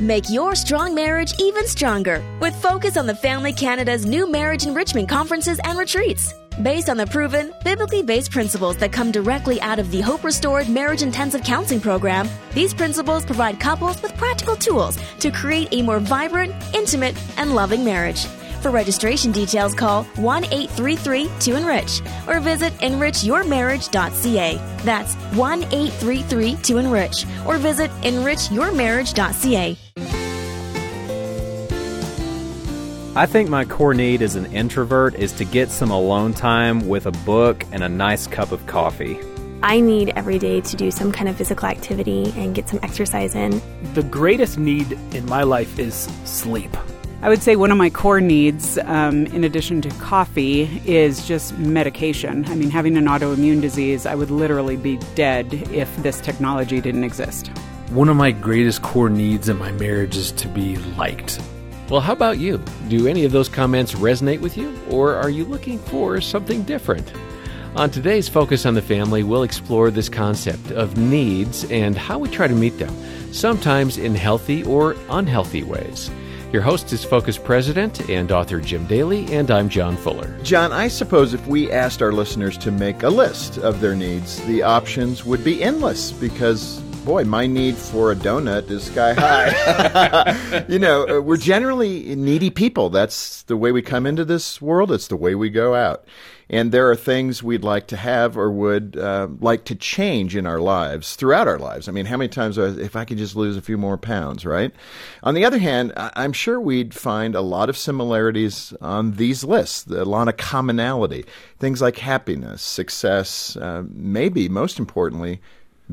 Make your strong marriage even stronger with Focus on the Family Canada's new marriage enrichment conferences and retreats. Based on the proven, biblically based principles that come directly out of the Hope Restored Marriage Intensive Counseling Program, these principles provide couples with practical tools to create a more vibrant, intimate, and loving marriage. For registration details, call 1 833 to Enrich or visit enrichyourmarriage.ca. That's 1 833 to Enrich or visit enrichyourmarriage.ca. I think my core need as an introvert is to get some alone time with a book and a nice cup of coffee. I need every day to do some kind of physical activity and get some exercise in. The greatest need in my life is sleep. I would say one of my core needs, um, in addition to coffee, is just medication. I mean, having an autoimmune disease, I would literally be dead if this technology didn't exist. One of my greatest core needs in my marriage is to be liked. Well, how about you? Do any of those comments resonate with you, or are you looking for something different? On today's Focus on the Family, we'll explore this concept of needs and how we try to meet them, sometimes in healthy or unhealthy ways. Your host is Focus President and author Jim Daly, and I'm John Fuller. John, I suppose if we asked our listeners to make a list of their needs, the options would be endless because boy, my need for a donut is sky high. you know, uh, we're generally needy people. That's the way we come into this world, it's the way we go out. And there are things we'd like to have or would uh, like to change in our lives throughout our lives. I mean, how many times, if I could just lose a few more pounds, right? On the other hand, I'm sure we'd find a lot of similarities on these lists, a lot of commonality. Things like happiness, success, uh, maybe most importantly,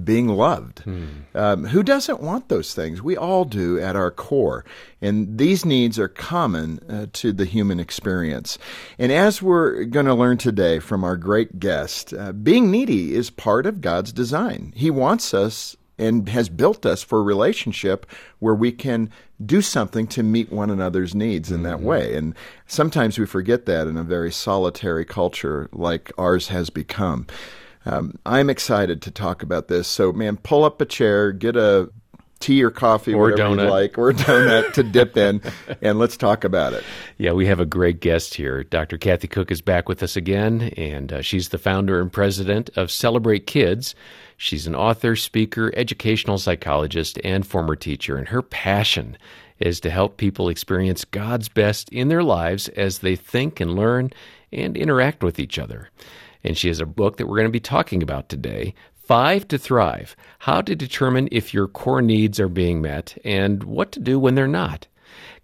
being loved. Hmm. Um, who doesn't want those things? We all do at our core. And these needs are common uh, to the human experience. And as we're going to learn today from our great guest, uh, being needy is part of God's design. He wants us and has built us for a relationship where we can do something to meet one another's needs in that mm-hmm. way. And sometimes we forget that in a very solitary culture like ours has become. Um, I'm excited to talk about this. So, man, pull up a chair, get a tea or coffee, or whatever donut. you like, or a donut to dip in, and let's talk about it. Yeah, we have a great guest here. Dr. Kathy Koch is back with us again, and uh, she's the founder and president of Celebrate Kids. She's an author, speaker, educational psychologist, and former teacher, and her passion is to help people experience God's best in their lives as they think and learn and interact with each other and she has a book that we're going to be talking about today Five to Thrive How to Determine If Your Core Needs Are Being Met and What to Do When They're Not.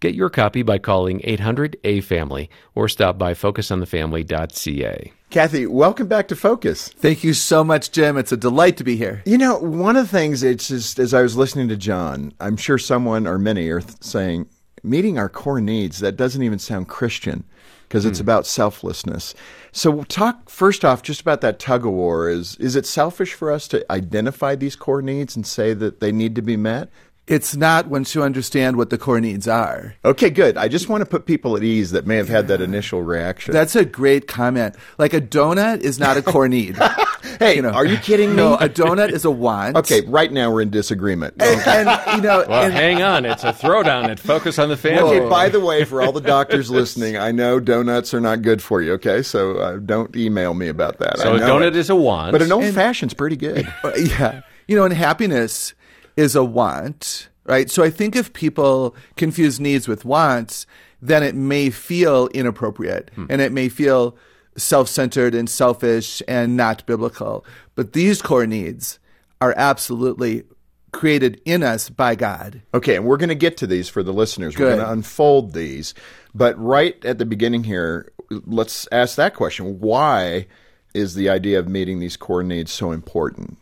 Get your copy by calling 800 A Family or stop by focusonthefamily.ca. Kathy, welcome back to Focus. Thank you so much, Jim. It's a delight to be here. You know, one of the things, it's just as I was listening to John, I'm sure someone or many are th- saying, meeting our core needs, that doesn't even sound Christian because it's mm. about selflessness. So talk first off just about that tug of war. Is is it selfish for us to identify these core needs and say that they need to be met? It's not once you understand what the core needs are. Okay, good. I just want to put people at ease that may have had that initial reaction. That's a great comment. Like a donut is not a core need. hey, you know, are you kidding me? No, a donut is a want. Okay, right now we're in disagreement. And, and you know, well, and, hang on. It's a throwdown. It focus on the family. Okay. By the way, for all the doctors listening, I know donuts are not good for you. Okay, so uh, don't email me about that. So a donut it. is a want, but an old fashioned's pretty good. yeah, you know, and happiness is a want, right? So I think if people confuse needs with wants, then it may feel inappropriate hmm. and it may feel self centered and selfish and not biblical. But these core needs are absolutely created in us by God. Okay, and we're going to get to these for the listeners. Good. We're going to unfold these. But right at the beginning here, let's ask that question. Why is the idea of meeting these core needs so important?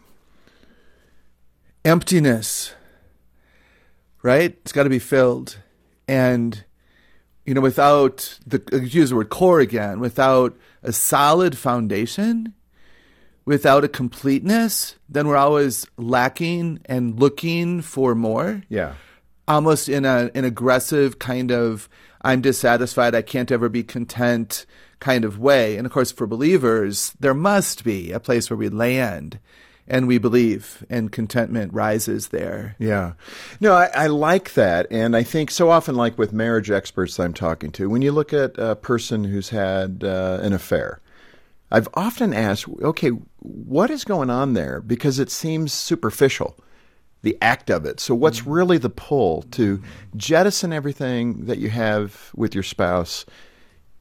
Emptiness, right? It's got to be filled. And, you know, without the, use the word core again, without a solid foundation, without a completeness, then we're always lacking and looking for more. Yeah. Almost in a, an aggressive kind of, I'm dissatisfied, I can't ever be content kind of way. And of course, for believers, there must be a place where we land and we believe, and contentment rises there. Yeah. No, I, I, like that. And I think so often, like with marriage experts I'm talking to, when you look at a person who's had uh, an affair, I've often asked, okay, what is going on there? Because it seems superficial, the act of it. So, what's mm-hmm. really the pull to jettison everything that you have with your spouse?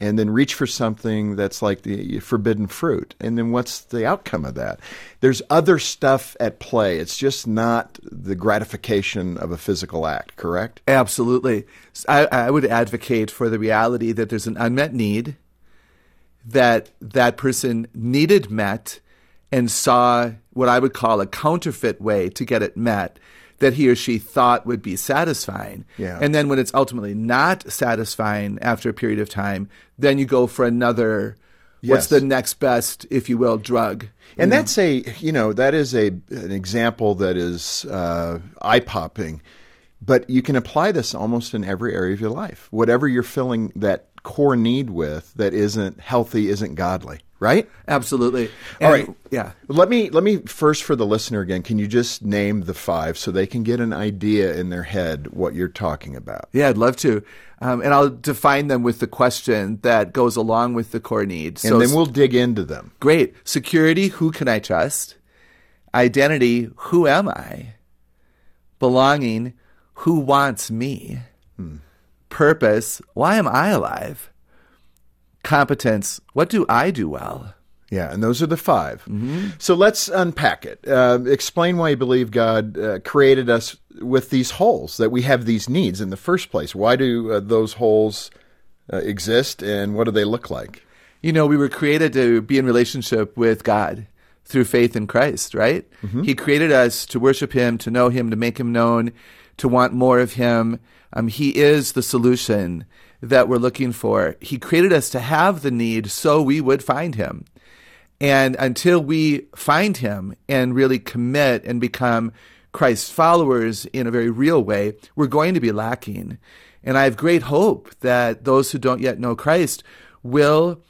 And then reach for something that's like the forbidden fruit. And then what's the outcome of that? There's other stuff at play. It's just not the gratification of a physical act, correct? Absolutely. I, I would advocate for the reality that there's an unmet need that that person needed met and saw what I would call a counterfeit way to get it met that he or she thought would be satisfying. Yeah. And then when it's ultimately not satisfying after a period of time, then you go for another yes. what's the next best, if you will, drug. And that's a you know, that is a an example that is uh, eye popping. But you can apply this almost in every area of your life. Whatever you're filling that core need with that isn't healthy, isn't godly right? Absolutely. And All right. Yeah. Let me let me first for the listener again. Can you just name the five so they can get an idea in their head what you're talking about? Yeah, I'd love to. Um, and I'll define them with the question that goes along with the core needs. And then we'll dig into them. Great. Security, who can I trust? Identity, who am I? Belonging, who wants me? Hmm. Purpose, why am I alive? Competence. What do I do well? Yeah, and those are the 5 mm-hmm. So let's unpack it. Uh, explain why you believe God uh, created us with these holes, that we have these needs in the first place. Why do uh, those holes uh, exist, and what do they look like? You know, we were created to be in relationship with God through faith in Christ, right? Mm-hmm. He created us to worship Him, to know Him, to make Him known, to want more of Him. Um, he is the solution that we're looking for. He created us to have the need so we would find him. And until we find him and really commit and become Christ's followers in a very real way, we're going to be lacking. And I have great hope that those who don't yet know Christ will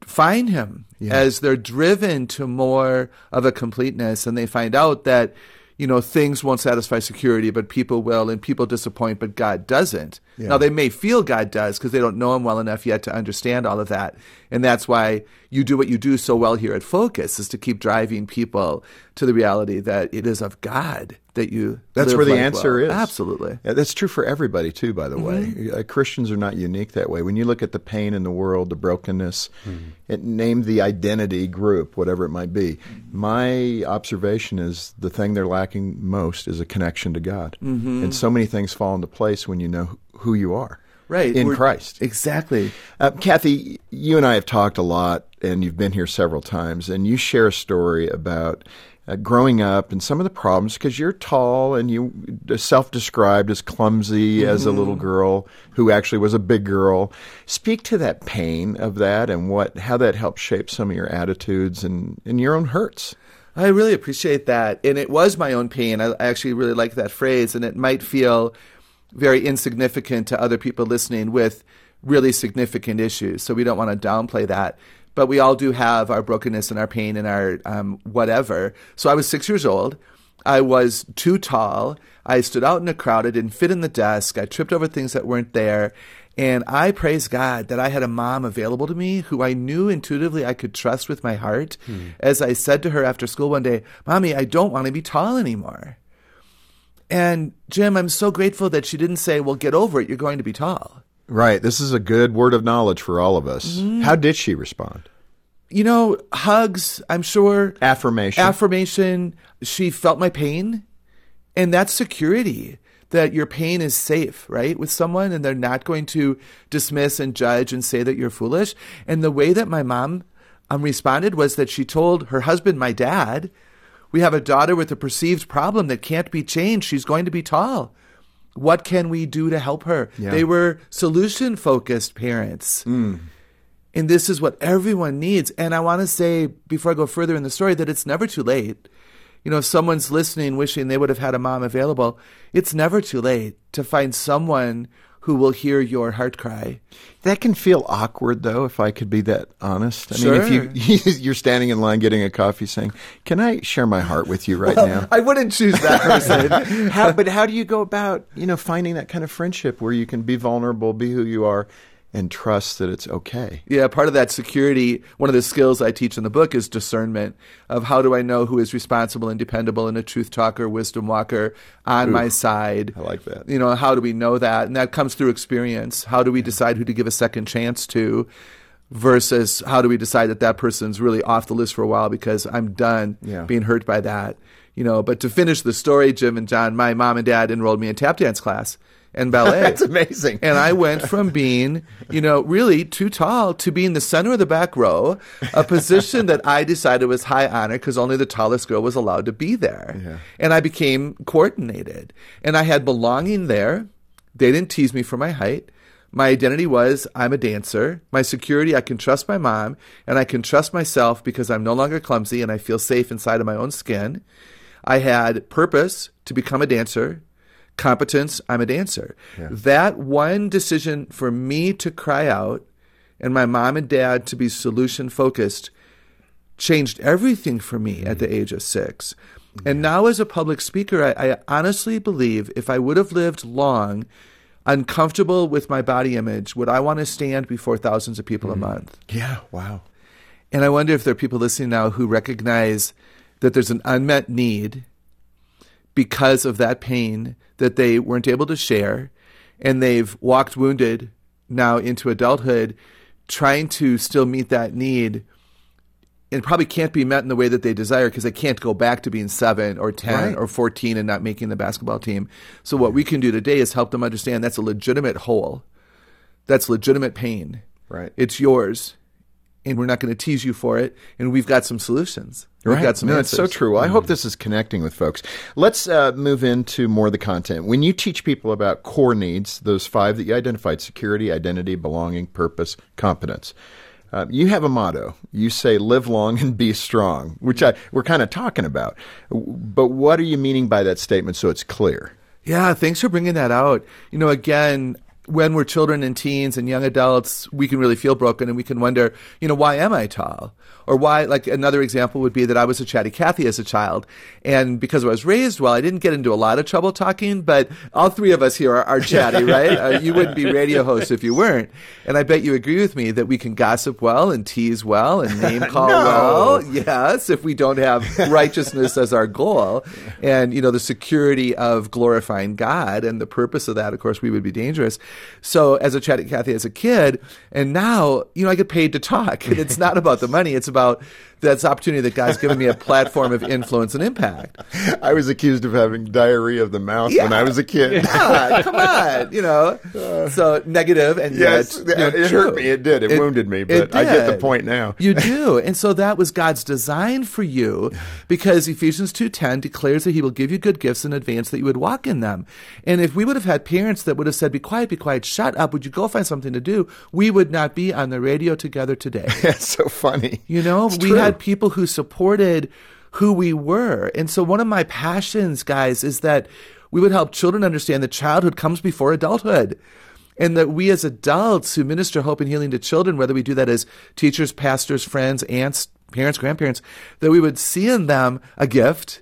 find him yeah. as they're driven to more of a completeness and they find out that you know, things won't satisfy security, but people will, and people disappoint, but God doesn't. Yeah. Now, they may feel God does because they don't know Him well enough yet to understand all of that. And that's why you do what you do so well here at Focus, is to keep driving people to the reality that it is of God that you. That's where the answer well. is. Absolutely. Yeah, that's true for everybody too. By the mm-hmm. way, Christians are not unique that way. When you look at the pain in the world, the brokenness, mm-hmm. it name the identity group, whatever it might be. My observation is the thing they're lacking most is a connection to God, mm-hmm. and so many things fall into place when you know who you are right in We're, Christ. Exactly. Uh, Kathy, you and I have talked a lot, and you've been here several times, and you share a story about uh, growing up and some of the problems because you're tall and you self-described as clumsy mm-hmm. as a little girl who actually was a big girl. Speak to that pain of that and what how that helped shape some of your attitudes and, and your own hurts. I really appreciate that. And it was my own pain. I actually really like that phrase. And it might feel very insignificant to other people listening with really significant issues. So we don't want to downplay that but we all do have our brokenness and our pain and our um, whatever. So I was six years old. I was too tall. I stood out in a crowd. I didn't fit in the desk. I tripped over things that weren't there. And I praise God that I had a mom available to me who I knew intuitively I could trust with my heart. Hmm. As I said to her after school one day, Mommy, I don't want to be tall anymore. And Jim, I'm so grateful that she didn't say, Well, get over it. You're going to be tall. Right. This is a good word of knowledge for all of us. Mm-hmm. How did she respond? You know, hugs, I'm sure. Affirmation. Affirmation. She felt my pain. And that's security that your pain is safe, right, with someone and they're not going to dismiss and judge and say that you're foolish. And the way that my mom um, responded was that she told her husband, my dad, we have a daughter with a perceived problem that can't be changed. She's going to be tall. What can we do to help her? Yeah. They were solution focused parents. Mm. And this is what everyone needs. And I want to say, before I go further in the story, that it's never too late. You know, if someone's listening wishing they would have had a mom available, it's never too late to find someone who will hear your heart cry. That can feel awkward, though, if I could be that honest. I Sure. mean, if you you're standing in line getting a coffee, saying, "Can I share my heart with you right now?" I wouldn't choose that person. how, but how do you go about, you know, finding that kind of friendship where you can be vulnerable, be who you are, and trust that it's okay? Yeah, part of that security, one of the skills I teach in the book is discernment of how do I know who is responsible and dependable and a truth talker, wisdom walker on my side. I like that. You know, how do we know that? And that comes through experience. How do we decide who to give a second chance to versus how do we decide that that person's really off the list for a while because I'm done Yeah. being hurt by that. You know, but to finish the story, Jim and John, my mom and dad enrolled me in tap dance class and ballet. That's amazing. And I went from being, you know, really too tall to being the center of the back row, a position that I decided was high honor because only the tallest girl was allowed to be there. Yeah. And I became coordinated. And I had belonging there. They didn't tease me for my height. My identity was I'm a dancer. My security, I can trust my mom and I can trust myself because I'm no longer clumsy and I feel safe inside of my own skin. I had purpose to become a dancer, competence, I'm a dancer. That one decision for me to cry out and my mom and dad to be solution focused changed everything for me at the mm. age of six. And now, as a public speaker, I, I honestly believe if I would have lived long, uncomfortable with my body image, would I want to stand before thousands of people a mm. month? Yeah, wow. And I wonder if there are people listening now who recognize that there's an unmet need because of that pain that they weren't able to share. And they've walked wounded now into adulthood, trying to still meet that need. And it probably can't be met in the way that they desire because they can't go back to being seven or 10 Right. or 14 and not making the basketball team. So, what we can do today is help them understand that's a legitimate hole. That's legitimate pain. Right. It's yours, and we're not going to tease you for it. And we've got some solutions. We've got some no, answers. it's so true. I hope this is connecting with folks. Let's uh, move into more of the content. When you teach people about core needs, those five that you identified security, identity, belonging, purpose, competence. Uh, you have a motto. You say, live long and be strong, which I, we're kind of talking about. But what are you meaning by that statement so it's clear? Yeah, thanks for bringing that out. You know, again, when we're children and teens and young adults, we can really feel broken and we can wonder, you know, why am I tall? Or why, like another example would be that I was a chatty Cathy as a child. And because I was raised well, I didn't get into a lot of trouble talking, but all three of us here are, are chatty, right? Uh, you wouldn't be radio hosts if you weren't. And I bet you agree with me that we can gossip well and tease well and name call No. well. Yes, if we don't have righteousness as our goal. And, you know, the security of glorifying God and the purpose of that, of course, we would be dangerous. So as a chatty Cathy as a kid, and now, you know, I get paid to talk. And it's not about the money, it's about that's opportunity that God's given me a platform of influence and impact. I was accused of having diarrhea of the mouth when I was a kid. God, come on, you know. So negative and Yes, yet, you know, it true. hurt me. It did. It wounded me, but I get the point now. You do, and so that was God's design for you, because Ephesians two ten declares that He will give you good gifts in advance that you would walk in them. And if we would have had parents that would have said, "Be quiet, be quiet, shut up," would you go find something to do? We would not be on the radio together today. That's so funny. You know, It's we true. had people who supported who we were. And so one of my passions, guys, is that we would help children understand that childhood comes before adulthood. And that we as adults who minister hope and healing to children, whether we do that as teachers, pastors, friends, aunts, parents, grandparents, that we would see in them a gift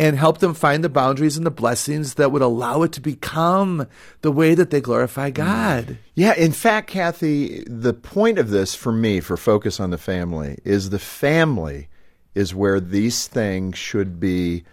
and help them find the boundaries and the blessings that would allow it to become the way that they glorify mm. God. Yeah, in fact, Kathy, the point of this for me, for Focus on the Family, is the family is where these things should be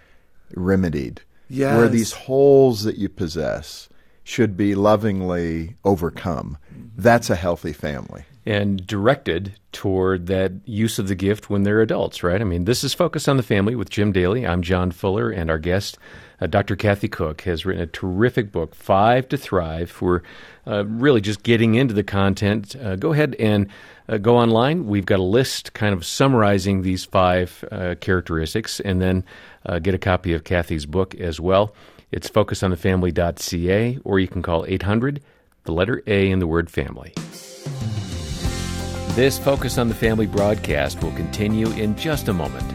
remedied. Yes. Where these holes that you possess should be lovingly overcome. That's a healthy family. and directed toward that use of the gift when they're adults, right? I mean, this is Focus on the Family with Jim Daly. I'm John Fuller, and our guest, uh, Dr. Kathy Koch, has written a terrific book, Five to Thrive. We're uh, really just getting into the content. Uh, go ahead and uh, go online. We've got a list kind of summarizing these five uh, characteristics, and then uh, get a copy of Kathy's book as well. It's focusonthefamily.ca, or you can call 800, the letter A in the word family. This Focus on the Family broadcast will continue in just a moment.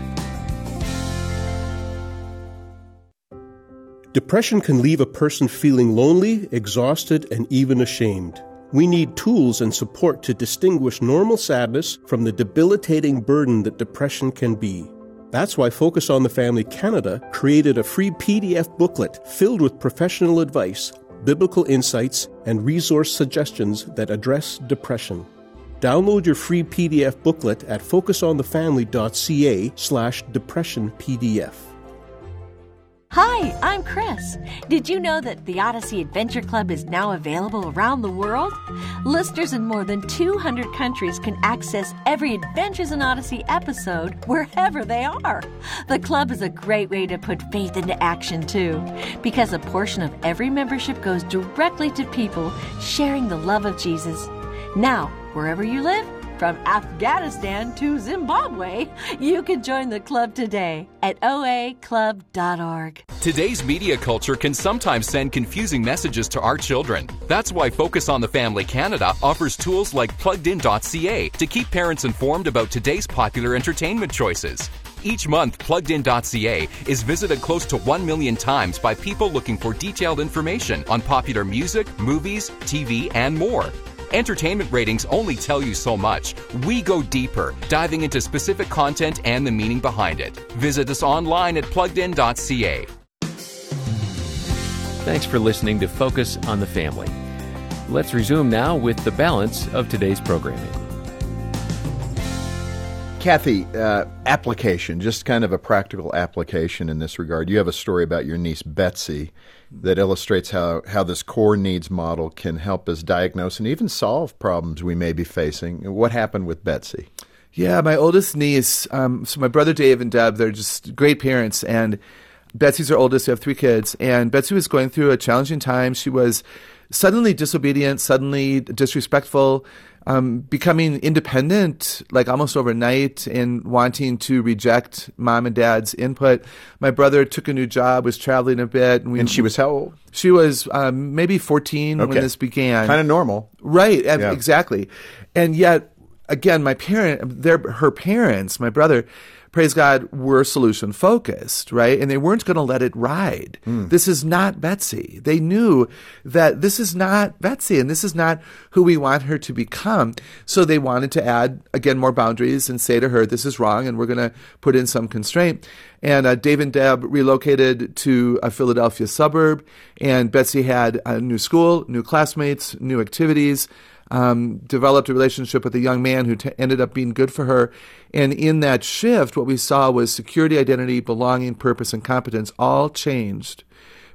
Depression can leave a person feeling lonely, exhausted, and even ashamed. We need tools and support to distinguish normal sadness from the debilitating burden that depression can be. That's why Focus on the Family Canada created a free PDF booklet filled with professional advice, biblical insights, and resource suggestions that address depression. Download your free PDF booklet at focusonthefamily.ca slash depression PDF. Hi, I'm Chris. Did you know that the Odyssey Adventure Club is now available around the world? Listeners in more than 200 countries can access every Adventures in Odyssey episode wherever they are. The club is a great way to put faith into action, too, because a portion of every membership goes directly to people sharing the love of Jesus. Now, wherever you live, from Afghanistan to Zimbabwe, you can join the club today at oaclub.org. Today's media culture can sometimes send confusing messages to our children. That's why Focus on the Family Canada offers tools like pluggedin.ca to keep parents informed about today's popular entertainment choices. Each month, pluggedin.ca is visited close to 1 million times by people looking for detailed information on popular music, movies, TV, and more. Entertainment ratings only tell you so much. We go deeper, diving into specific content and the meaning behind it. Visit us online at pluggedin.ca. Thanks for listening to Focus on the Family. Let's resume now with the balance of today's programming. Kathy, uh, application, just kind of a practical application in this regard. You have a story about your niece Betsy that illustrates how, how this core needs model can help us diagnose and even solve problems we may be facing. What happened with Betsy? Yeah, my oldest niece, um, so my brother Dave and Deb, they're just great parents. And Betsy's our oldest. We have three kids. And Betsy was going through a challenging time. She was suddenly disobedient, suddenly disrespectful um, becoming independent like almost overnight and wanting to reject mom and dad's input. My brother took a new job, was traveling a bit. And, we, and she was how old? She was um, maybe 14 okay. when this began. Kind of normal. Right, yeah. exactly. And yet, again, my parent, their, her parents, my brother, praise God, were solution focused, right? And they weren't going to let it ride. Mm. This is not Betsy. They knew that this is not Betsy and this is not who we want her to become. So they wanted to add, again, more boundaries and say to her, this is wrong and we're going to put in some constraint. And uh, Dave and Deb relocated to a Philadelphia suburb and Betsy had a new school, new classmates, new activities um, developed a relationship with a young man who t- ended up being good for her. And in that shift, what we saw was security, identity, belonging, purpose, and competence all changed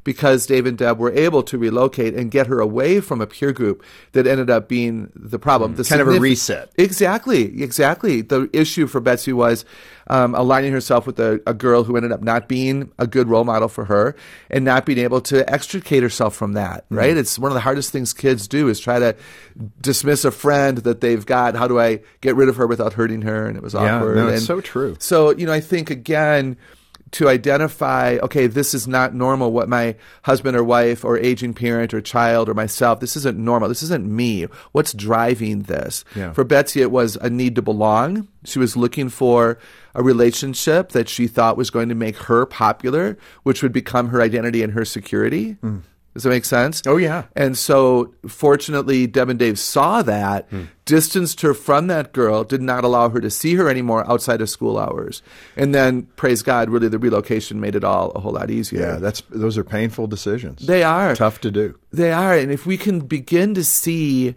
because Dave and Deb were able to relocate and get her away from a peer group that ended up being the problem. Mm, the kind of a reset. Exactly, exactly. The issue for Betsy was um, aligning herself with a, a, girl who ended up not being a good role model for her and not being able to extricate herself from that. Mm. Right? It's one of the hardest things kids do is try to dismiss a friend that they've got. How do I get rid of her without hurting her? And it was awkward. Yeah, no, it's and so true. So you know, I think again to identify, okay, this is not normal what my husband or wife or aging parent or child or myself, this isn't normal. This isn't me. What's driving this? Yeah. For Betsy, it was a need to belong. She was looking for a relationship that she thought was going to make her popular, which would become her identity and her security. Mm. Does that make sense? Oh, yeah. And so, fortunately, Deb and Dave saw that, hmm. distanced her from that girl, did not allow her to see her anymore outside of school hours. And then, praise God, really the relocation made it all a whole lot easier. Yeah, that's those are painful decisions. They are. Tough to do. They are. And if we can begin to see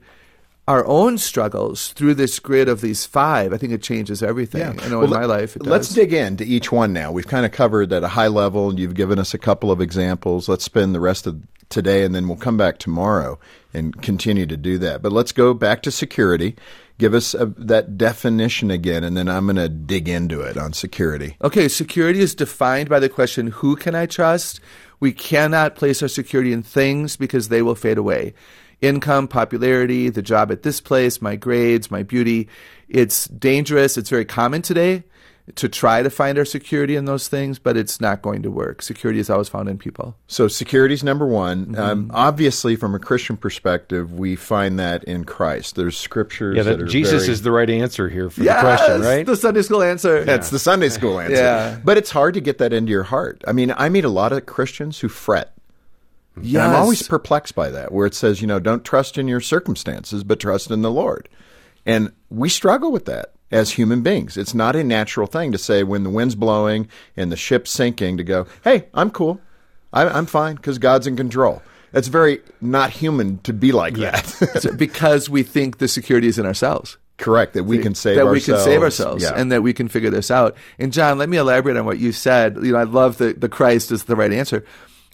our own struggles through this grid of these five, I think it changes everything. Yeah. I know well, in my life Let's dig into each one now. We've kind of covered at a high level. And you've given us a couple of examples. Let's spend the rest of today and then we'll come back tomorrow and continue to do that. But let's go back to security. Give us a, that definition again, and then I'm going to dig into it on security. Okay, security is defined by the question who can I trust? We cannot place our security in things because they will fade away income, popularity, the job at this place, my grades, my beauty. It's dangerous. It's very common today to try to find our security in those things, but it's not going to work. Security is always found in people. So security is number one. Mm-hmm. Um, obviously, from a Christian perspective, we find that in Christ. There's scriptures Yeah, that, that are Jesus very- is the right answer here for Yes, the question, right? the Sunday school answer. That's the Sunday school answer. Yeah. But it's hard to get that into your heart. I mean, I meet a lot of Christians who fret. And I'm always perplexed by that, where it says, you know, don't trust in your circumstances, but trust in the Lord. And we struggle with that as human beings. It's not a natural thing to say when the wind's blowing and the ship's sinking to go, hey, I'm cool. I'm fine because God's in control. It's very not human to be like that. So- because we think the security is in ourselves. Correct, that we can save that ourselves. we can save ourselves Yeah. and that we can figure this out. And John, let me elaborate on what you said. You know, I love that the Christ is the right answer.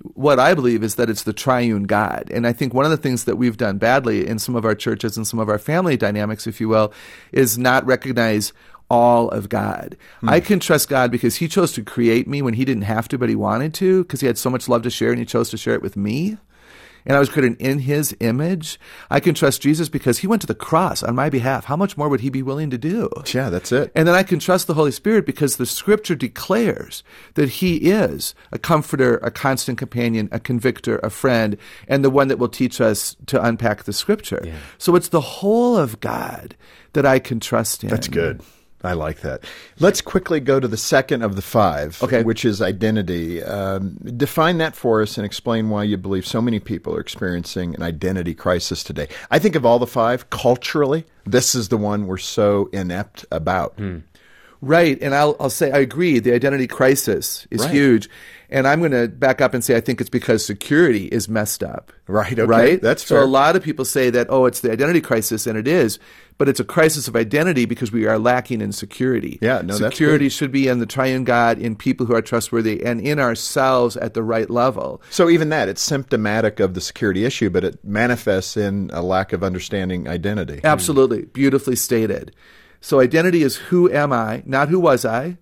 What I believe is that it's the triune God. And I think one of the things that we've done badly in some of our churches and some of our family dynamics, if you will, is not recognize all of God. Hmm. I can trust God because he chose to create me when he didn't have to, but he wanted to because he had so much love to share and he chose to share it with me and I was created in his image. I can trust Jesus because he went to the cross on my behalf. How much more would he be willing to do? Yeah, that's it. And then I can trust the Holy Spirit because the scripture declares that he is a comforter, a constant companion, a convictor, a friend, and the one that will teach us to unpack the scripture. So it's the whole of God that I can trust in. That's good. I like that. Let's quickly go to the second of the five, Okay. which is identity. Um, define that for us and explain why you believe so many people are experiencing an identity crisis today. I think of all the five, culturally, this is the one we're so inept about. Right. And I'll, I'll say I agree. The identity crisis is Right. huge. And I'm going to back up and say I think it's because security is messed up. Right, okay. Right. That's so a lot of people say that oh it's the identity crisis and it is, but it's a crisis of identity because we are lacking in security. Yeah, no, that's security should be in the triune God, in people who are trustworthy, and in ourselves at the right level. So even that, it's symptomatic of the security issue, but it manifests in a lack of understanding identity. Absolutely. Beautifully stated. So identity is who am I, not who was I,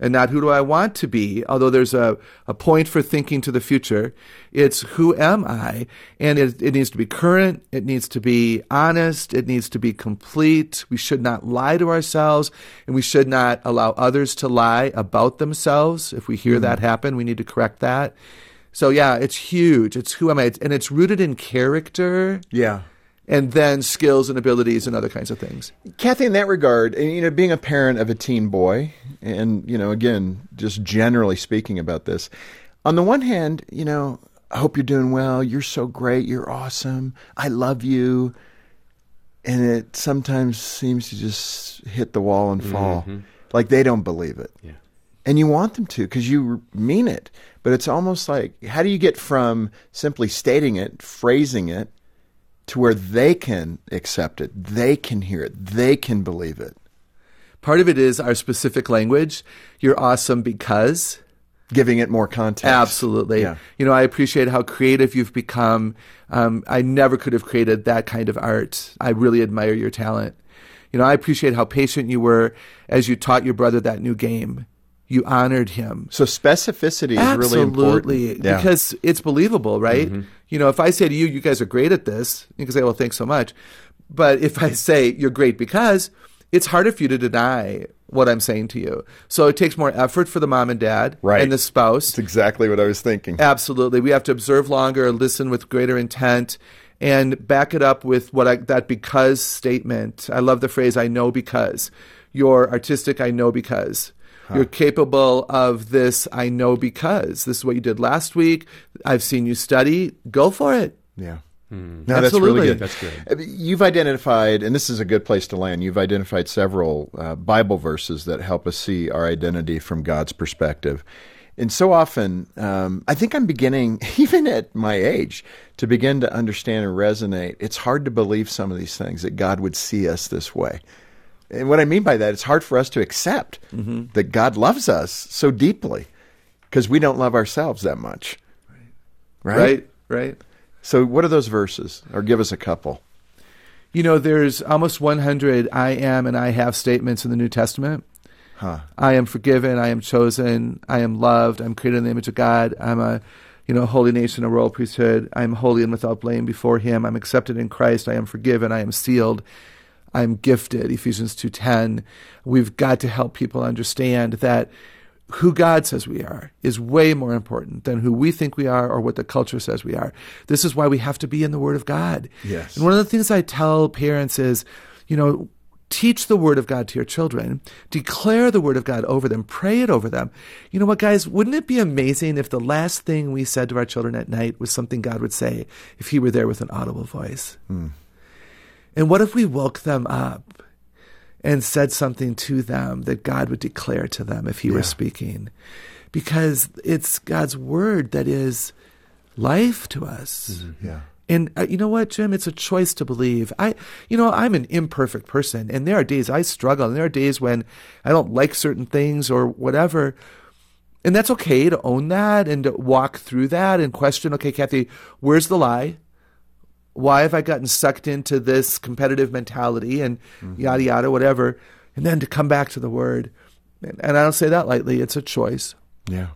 and not who do I want to be, although there's a, a point for thinking to the future. It's who am I? And it, it needs to be current. It needs to be honest. It needs to be complete. We should not lie to ourselves and we should not allow others to lie about themselves. If we hear that mm-hmm. happen, we need to correct that. So yeah, it's huge. It's who am I? And it's rooted in character Yeah. And then skills and abilities and other kinds of things. Kathy, in that regard, you know, being a parent of a teen boy, and you know, again, just generally speaking about this, on the one hand, you know, I hope you're doing well. You're so great. You're awesome. I love you. And it sometimes seems to just hit the wall and fall, mm-hmm. like they don't believe it. Yeah. And you want them to because you mean it. But it's almost like, how do you get from simply stating it, phrasing it, to where they can accept it, they can hear it, they can believe it. Part of it is our specific language. You're awesome because. Giving it more context. Absolutely. Yeah. You know, I appreciate how creative you've become. Um, I never could have created that kind of art. I really admire your talent. You know, I appreciate how patient you were as you taught your brother that new game. You honored him. So specificity is really important. Absolutely, Yeah. Mm-hmm. because it's believable, right? You know, if I say to you, "You guys are great at this," you can say, "Well, thanks so much." But if I say you're great because, it's harder for you to deny what I'm saying to you. So it takes more effort for the mom and dad Right. and the spouse. That's exactly what I was thinking. Absolutely, we have to observe longer, listen with greater intent, and back it up with what I, that because statement. I love the phrase "I know because." You're artistic. I know because. You're capable of this. I know because. This is what you did last week. I've seen you study. Go for it. Yeah. No, Absolutely. that's really good. That's good. Uh, You've identified, and this is a good place to land. You've identified several uh, Bible verses that help us see our identity from God's perspective. And so often, um, I think I'm beginning, even at my age, to begin to understand and resonate. It's hard to believe some of these things that God would see us this way. And what I mean by that, it's hard for us to accept mm-hmm. that God loves us so deeply because we don't love ourselves that much. Right? Right. Right. So, what are those verses? Or give us a couple. You know, there's almost 100 I am and I have statements in the New Testament. Huh. I am forgiven. I am chosen. I am loved. I'm created in the image of God. I'm a, you know, holy nation, a royal priesthood. I'm holy and without blame before Him. I'm accepted in Christ. I am forgiven. I am sealed. I'm gifted, Ephesians 2:10. We've got to help people understand that who God says we are is way more important than who we think we are or what the culture says we are. This is why we have to be in the Word of God. Yes. And one of the things I tell parents is, you know, teach the Word of God to your children, declare the Word of God over them, pray it over them. You know what, guys? Wouldn't it be amazing if the last thing we said to our children at night was something God would say if He were there with an audible voice? Hmm. And what if we woke them up and said something to them that God would declare to them if He Yeah. were speaking? Because it's God's word that is life to us. Yeah. And uh, you know what, Jim? It's a choice to believe. I, you know, I'm an imperfect person, and there are days I struggle, and there are days when I don't like certain things or whatever. And that's okay to own that and to walk through that and question, okay, Kathy, where's the lie? Why have I gotten sucked into this competitive mentality and mm-hmm. yada yada, whatever? And then to come back to the word. And, and I don't say that lightly, it's a choice. Yeah.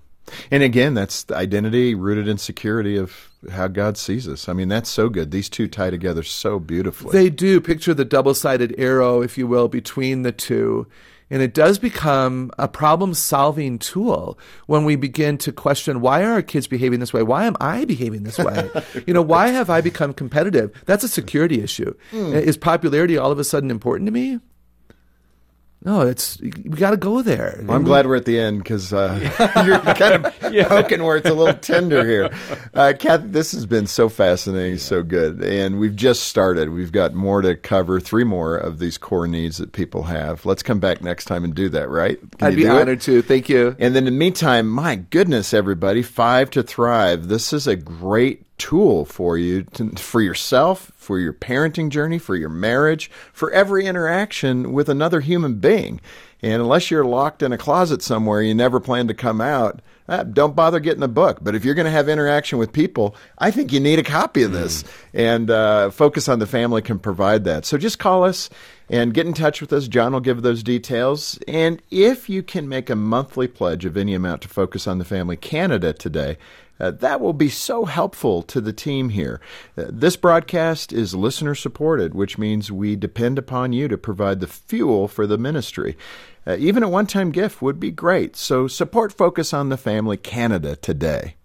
And again, that's the identity rooted in security of how God sees us. I mean, that's so good. These two tie together so beautifully. They do picture the double sided arrow, if you will, between the two. And it does become a problem solving tool when we begin to question why are our kids behaving this way? Why am I behaving this way? you know, why have I become competitive? That's a security issue. Hmm. Is popularity all of a sudden important to me? No, it's we got to go there. Well, I'm glad we're at the end because uh, you're kind of poking where it's a little tender here. Uh, Kathy, this has been so fascinating, so good. And we've just started. We've got more to cover, three more of these core needs that people have. Let's come back next time and do that, right? Can I'd be do it? honored to. Thank you. And then in the meantime, my goodness, everybody, Five to Thrive. This is a great tool for you, to, for yourself, for your parenting journey, for your marriage, for every interaction with another human being. And unless you're locked in a closet somewhere, you never plan to come out. Uh, don't bother getting a book. But if you're going to have interaction with people, I think you need a copy of this. And uh, Focus on the Family can provide that. So just call us and get in touch with us. John will give those details. And if you can make a monthly pledge of any amount to Focus on the Family Canada today, uh, that will be so helpful to the team here. Uh, this broadcast is listener supported, which means we depend upon you to provide the fuel for the ministry. Uh, even a one time gift would be great. So support Focus on the Family Canada today.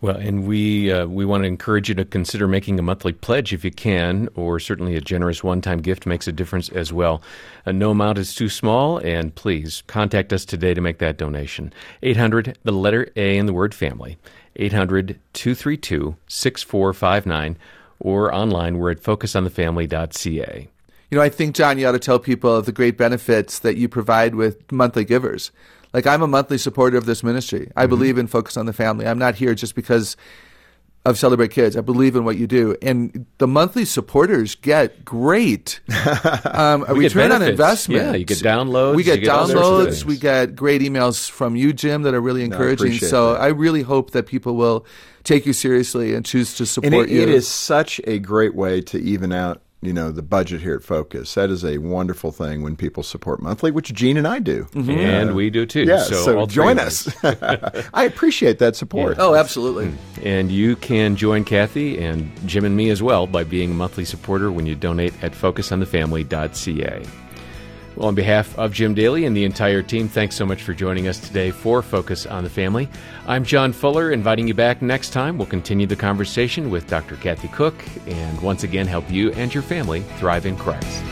Well, and we uh, we want to encourage you to consider making a monthly pledge if you can, or certainly a generous one-time gift makes a difference as well. Uh, no amount is too small, and please contact us today to make that donation. 800, the letter A in the word family, 800 232 6459, or online, we're at focusonthefamily.ca. You know, I think, John, you ought to tell people of the great benefits that you provide with monthly givers. Like, I'm a monthly supporter of this ministry. I mm-hmm. believe in Focus on the Family. I'm not here just because of Celebrate Kids. I believe in what you do. And the monthly supporters get great um, We get return on investment. Yeah, you get downloads, We get get all sorts of downloads. We get great emails from you, Jim, that are really No, I encouraging. so that. I really hope that people will take you seriously and choose to support And it, you. it is such a great way to even out, you know, the budget here at Focus. That is a wonderful thing when people support monthly, which Jean and I do. Mm-hmm. And we do too. Yeah, so, so, join us. I appreciate that support. Oh, absolutely. Hmm. And you can join Kathy and Jim and me as well by being a monthly supporter when you donate at focusonthefamily.ca. Well, on behalf of Jim Daly and the entire team, thanks so much for joining us today for Focus on the Family. I'm John Fuller, inviting you back next time. We'll continue the conversation with Dr. Kathy Koch and once again help you and your family thrive in Christ.